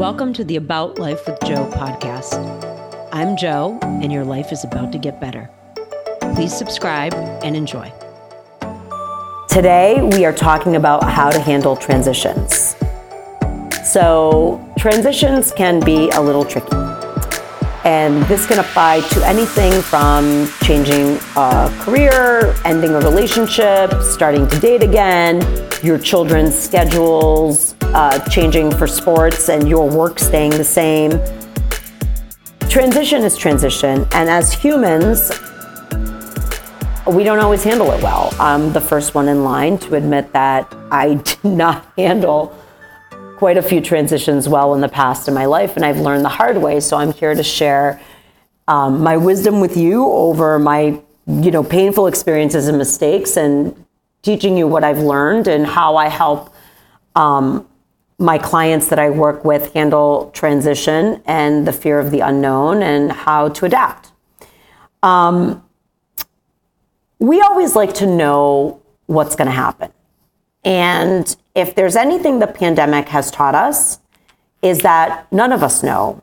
Welcome to the About Life with Joe podcast. I'm Joe, and your life is about to get better. Please subscribe and enjoy. Today, we are talking about how to handle transitions. So, transitions can be a little tricky. And this can apply to anything from changing a career, ending a relationship, starting to date again, your children's schedules, uh, changing for sports, and your work staying the same. Transition is transition, and as humans, we don't always handle it well. I'm the first one in line to admit that I did not handle quite a few transitions well in the past in my life, and I've learned the hard way. So I'm here to share um, my wisdom with you over my, you know, painful experiences and mistakes, and teaching you what I've learned and how I help um, my clients that I work with handle transition and the fear of the unknown and how to adapt. Um, we always like to know what's going to happen. And if there's anything the pandemic has taught us, is that none of us know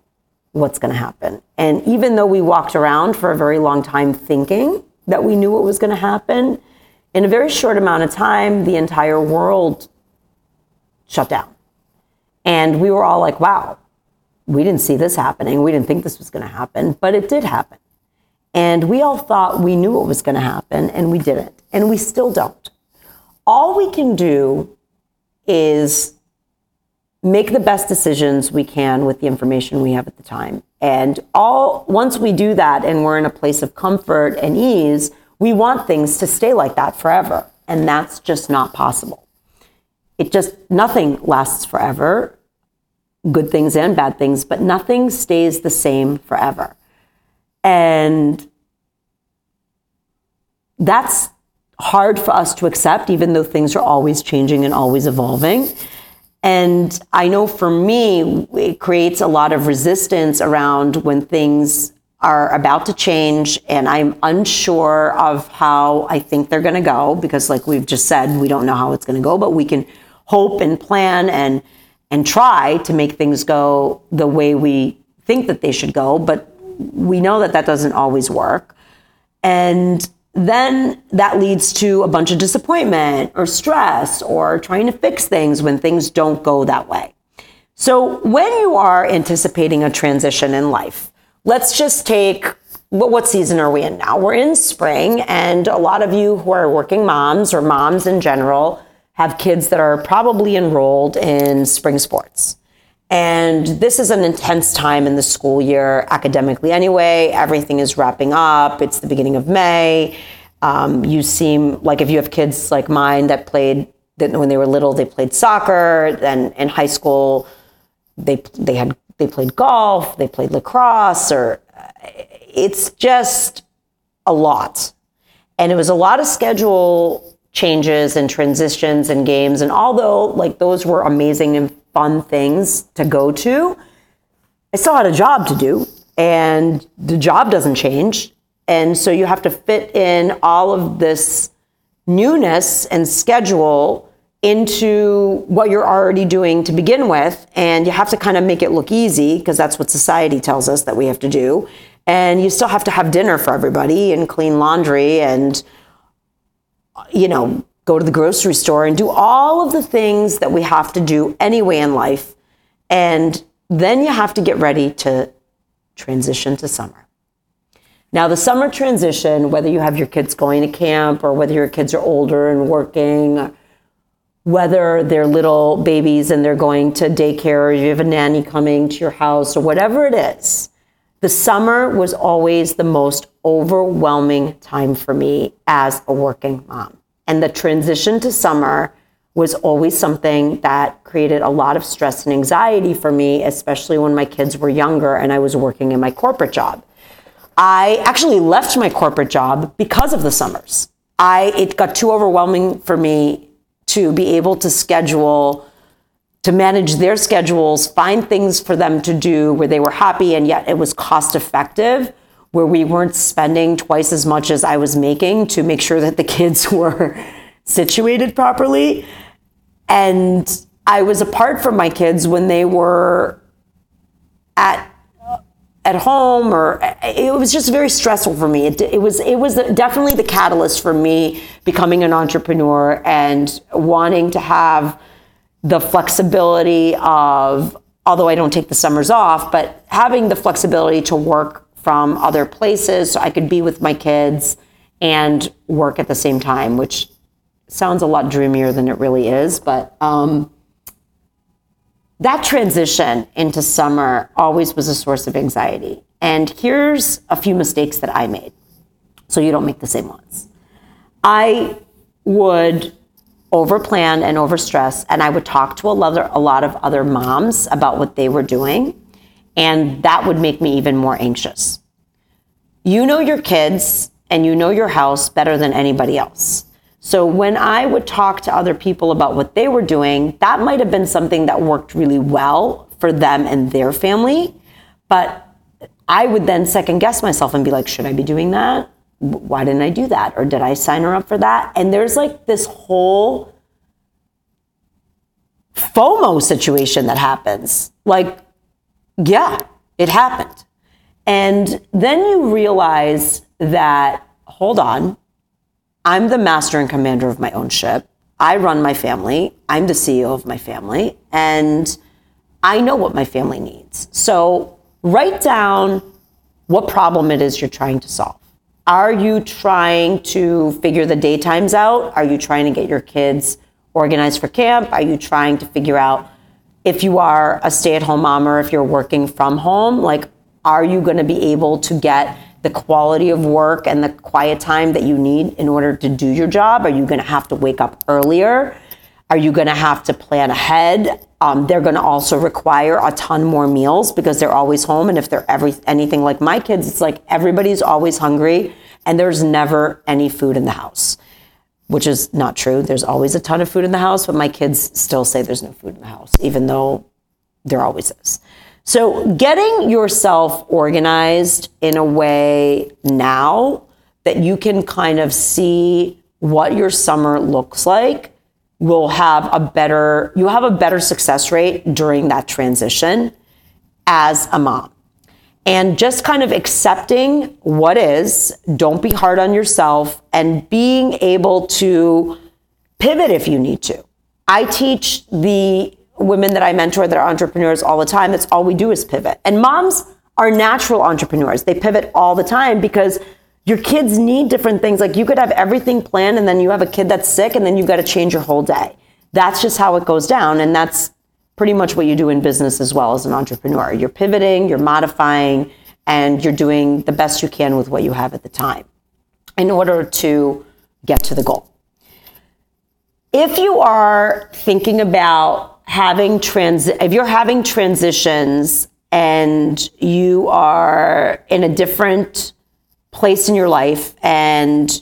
what's going to happen. And even though we walked around for a very long time thinking that we knew what was going to happen, in a very short amount of time, the entire world shut down. And we were all like, wow, we didn't see this happening. We didn't think this was going to happen, but it did happen. And we all thought we knew what was going to happen, and we didn't. And we still don't. All we can do is make the best decisions we can with the information we have at the time. And all once we do that and we're in a place of comfort and ease, we want things to stay like that forever. And that's just not possible. It just nothing lasts forever good things and bad things, but nothing stays the same forever. And that's hard for us to accept, even though things are always changing and always evolving. And I know for me, it creates a lot of resistance around when things are about to change and I'm unsure of how I think they're going to go because, like we've just said, we don't know how it's going to go, but we can hope and plan and and try to make things go the way we think that they should go, but we know that that doesn't always work. And then that leads to a bunch of disappointment or stress or trying to fix things when things don't go that way. So when you are anticipating a transition in life, let's just take what, what season are we in now? We're in spring, and a lot of you who are working moms or moms in general have kids that are probably enrolled in spring sports. And this is an intense time in the school year academically anyway. Everything is wrapping up. It's the beginning of May. Um, you seem like if you have kids like mine that played that when they were little, they played soccer. Then in high school, they they had they played golf, they played lacrosse, or it's just a lot. And it was a lot of schedule changes and transitions and games. And although like those were amazing and fun things to go to, I still had a job to do and the job doesn't change. And so you have to fit in all of this newness and schedule into what you're already doing to begin with. And you have to kind of make it look easy because that's what society tells us that we have to do. And you still have to have dinner for everybody and clean laundry and you know, go to the grocery store and do all of the things that we have to do anyway in life. And then you have to get ready to transition to summer. Now, the summer transition, whether you have your kids going to camp or whether your kids are older and working, whether they're little babies and they're going to daycare or you have a nanny coming to your house or whatever it is, the summer was always the most overwhelming time for me as a working mom. And the transition to summer was always something that created a lot of stress and anxiety for me, especially when my kids were younger and I was working in my corporate job. I actually left my corporate job because of the summers. I it got too overwhelming for me to be able to schedule to manage their schedules, find things for them to do where they were happy and yet it was cost effective, where we weren't spending twice as much as I was making to make sure that the kids were situated properly. And I was apart from my kids when they were at at home or it was just very stressful for me. It, it was it was definitely the catalyst for me becoming an entrepreneur and wanting to have the flexibility of although I don't take the summers off, but having the flexibility to work from other places so I could be with my kids and work at the same time, which sounds a lot dreamier than it really is, but um, that transition into summer always was a source of anxiety. And here's a few mistakes that I made so you don't make the same ones. I would overplan and overstress, and I would talk to a lot, of, a lot of other moms about what they were doing, and that would make me even more anxious. You know your kids and you know your house better than anybody else. So when I would talk to other people about what they were doing, that might have been something that worked really well for them and their family. But I would then second guess myself and be like, should I be doing that? Why didn't I do that? Or did I sign her up for that? And there's like this whole FOMO situation that happens. Like, yeah, it happened. And then you realize that, hold on, I'm the master and commander of my own ship. I run my family. I'm the CEO of my family. And I know what my family needs. So write down what problem it is you're trying to solve. Are you trying to figure the daytimes out? Are you trying to get your kids organized for camp? Are you trying to figure out if you are a stay at home mom or if you're working from home? Like, are you going to be able to get the quality of work and the quiet time that you need in order to do your job? Are you going to have to wake up earlier? Are you going to have to plan ahead? Um, they're going to also require a ton more meals because they're always home. And if they're every anything like my kids, it's like everybody's always hungry and there's never any food in the house, which is not true. There's always a ton of food in the house, but my kids still say there's no food in the house, even though there always is. So, getting yourself organized in a way now that you can kind of see what your summer looks like will have a better you have a better success rate during that transition as a mom. And just kind of accepting what is, don't be hard on yourself and being able to pivot if you need to. I teach the women that I mentor that are entrepreneurs all the time, that's all we do is pivot. And moms are natural entrepreneurs. They pivot all the time because your kids need different things. Like you could have everything planned and then you have a kid that's sick and then you've got to change your whole day. That's just how it goes down. And that's pretty much what you do in business as well as an entrepreneur. You're pivoting, you're modifying, and you're doing the best you can with what you have at the time in order to get to the goal. If you are thinking about having trans if you're having transitions and you are in a different place in your life and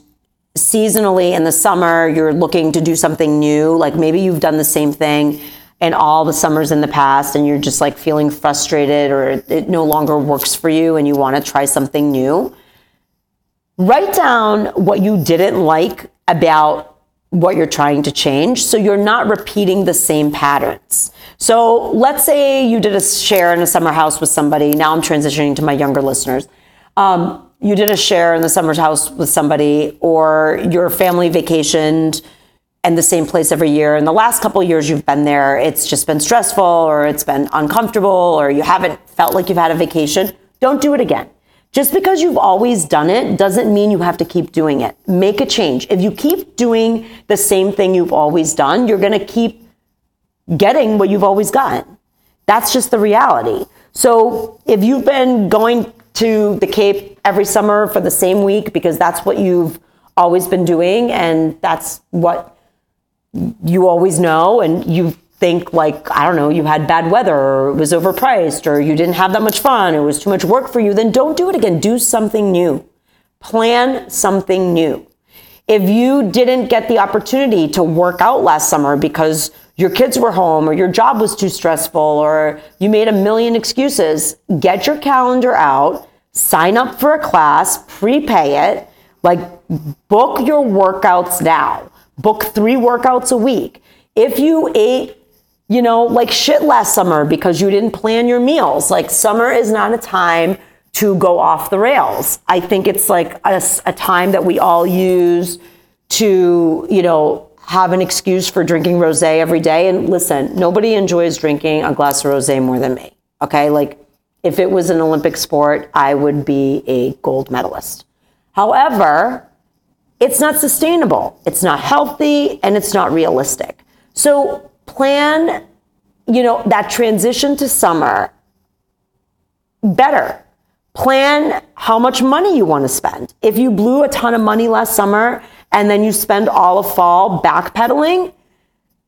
seasonally in the summer you're looking to do something new like maybe you've done the same thing in all the summers in the past and you're just like feeling frustrated or it no longer works for you and you want to try something new write down what you didn't like about what you're trying to change so you're not repeating the same patterns. So let's say you did a share in a summer house with somebody. Now I'm transitioning to my younger listeners. Um, you did a share in the summer house with somebody, or your family vacationed in the same place every year. And the last couple years you've been there, it's just been stressful, or it's been uncomfortable, or you haven't felt like you've had a vacation. Don't do it again. Just because you've always done it doesn't mean you have to keep doing it. Make a change. If you keep doing the same thing you've always done, you're going to keep getting what you've always gotten. That's just the reality. So if you've been going to the Cape every summer for the same week because that's what you've always been doing and that's what you always know and you've think like, I don't know, you had bad weather or it was overpriced or you didn't have that much fun, it was too much work for you, then don't do it again. Do something new. Plan something new. If you didn't get the opportunity to work out last summer because your kids were home or your job was too stressful or you made a million excuses, get your calendar out, sign up for a class, prepay it, like book your workouts now. Book three workouts a week. If you ate you know, like shit last summer because you didn't plan your meals. Like summer is not a time to go off the rails. I think it's like a, a time that we all use to, you know, have an excuse for drinking rosé every day. And listen, nobody enjoys drinking a glass of rosé more than me. Okay, like if it was an Olympic sport, I would be a gold medalist. However, it's not sustainable, it's not healthy, and it's not realistic. So plan, you know, that transition to summer better. Plan how much money you want to spend. If you blew a ton of money last summer and then you spend all of fall backpedaling,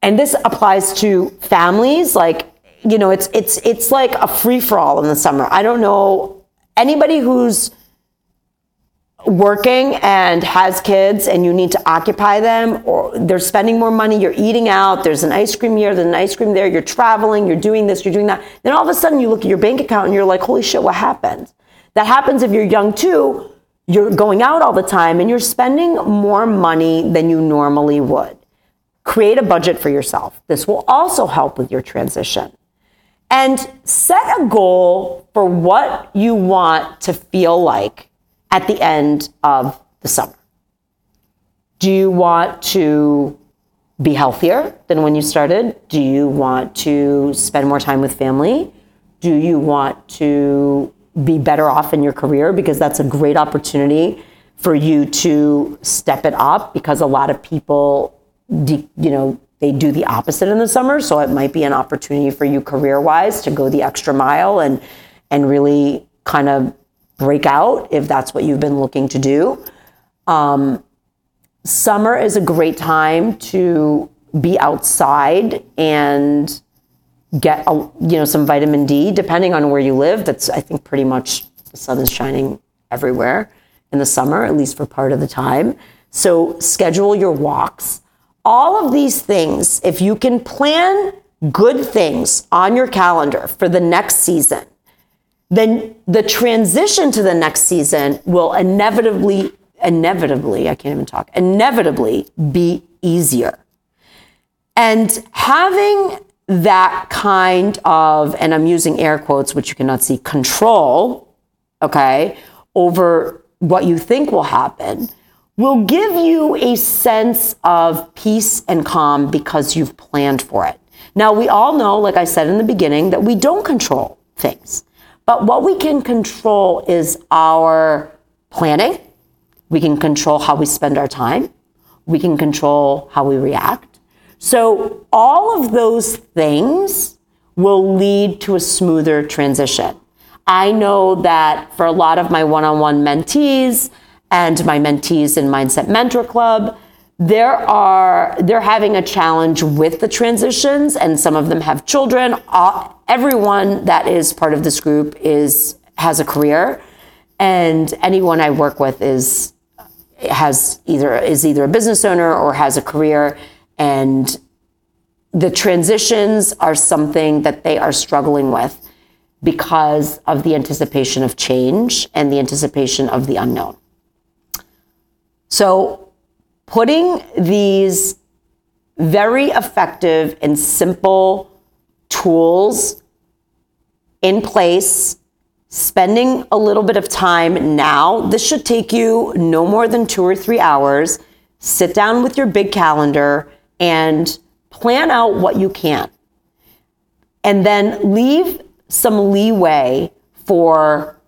and this applies to families, like, you know, it's it's it's like a free for all in the summer. I don't know anybody who's working and has kids and you need to occupy them or they're spending more money you're eating out there's an ice cream here there's an ice cream there you're traveling you're doing this you're doing that. Then all of a sudden you look at your bank account and you're like holy shit what happened? That happens if you're young too you're going out all the time and you're spending more money than you normally would create a budget for yourself this will also help with your transition and set a goal for what you want to feel like at the end of the summer? Do you want to be healthier than when you started? Do you want to spend more time with family? Do you want to be better off in your career? Because that's a great opportunity for you to step it up because a lot of people, you know, they do the opposite in the summer. So it might be an opportunity for you career wise to go the extra mile and, and really kind of break out if that's what you've been looking to do. Um, summer is a great time to be outside and get a, you know some vitamin D depending on where you live. That's I think pretty much the sun is shining everywhere in the summer at least for part of the time. So schedule your walks. All of these things if you can plan good things on your calendar for the next season then the transition to the next season will inevitably, inevitably, I can't even talk, inevitably be easier. And having that kind of, and I'm using air quotes, which you cannot see, control, okay, over what you think will happen, will give you a sense of peace and calm because you've planned for it. Now, we all know, like I said in the beginning, that we don't control things. But what we can control is our planning. We can control how we spend our time. We can control how we react. So all of those things will lead to a smoother transition. I know that for a lot of my one-on-one mentees and my mentees in Mindset Mentor Club, there are they're having a challenge with the transitions and some of them have children uh, everyone that is part of this group is has a career and anyone i work with is has either is either a business owner or has a career and the transitions are something that they are struggling with because of the anticipation of change and the anticipation of the unknown so putting these very effective and simple tools in place, spending a little bit of time now. This should take you no more than two or three hours. Sit down with your big calendar and plan out what you can. And then leave some leeway for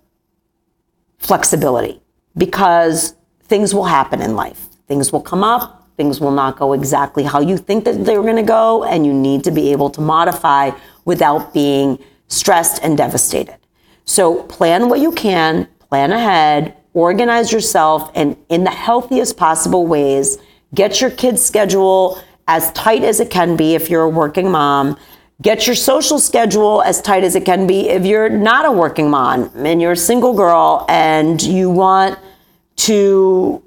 flexibility because things will happen in life. Things will come up, things will not go exactly how you think that they're going to go, and you need to be able to modify without being stressed and devastated. So plan what you can, plan ahead, organize yourself, and in the healthiest possible ways, get your kids' schedule as tight as it can be if you're a working mom. Get your social schedule as tight as it can be if you're not a working mom and you're a single girl and you want to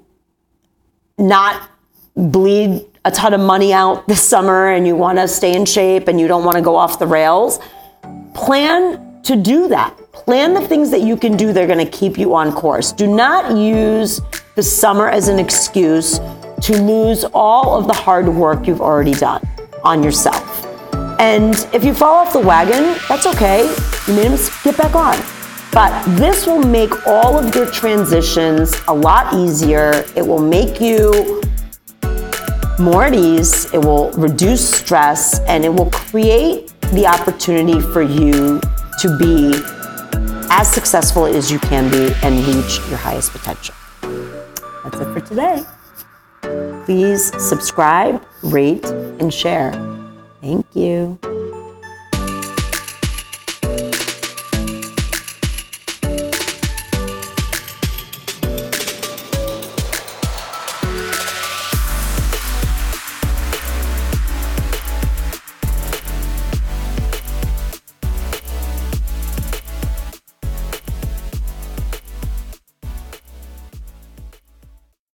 not bleed a ton of money out this summer and you want to stay in shape and you don't want to go off the rails, plan to do that. Plan the things that you can do that are going to keep you on course. Do not use the summer as an excuse to lose all of the hard work you've already done on yourself. And if you fall off the wagon, that's okay. You made get back on. But this will make all of your transitions a lot easier. It will make you more at ease, it will reduce stress, and it will create the opportunity for you to be as successful as you can be and reach your highest potential. That's it for today. Please subscribe, rate, and share. Thank you.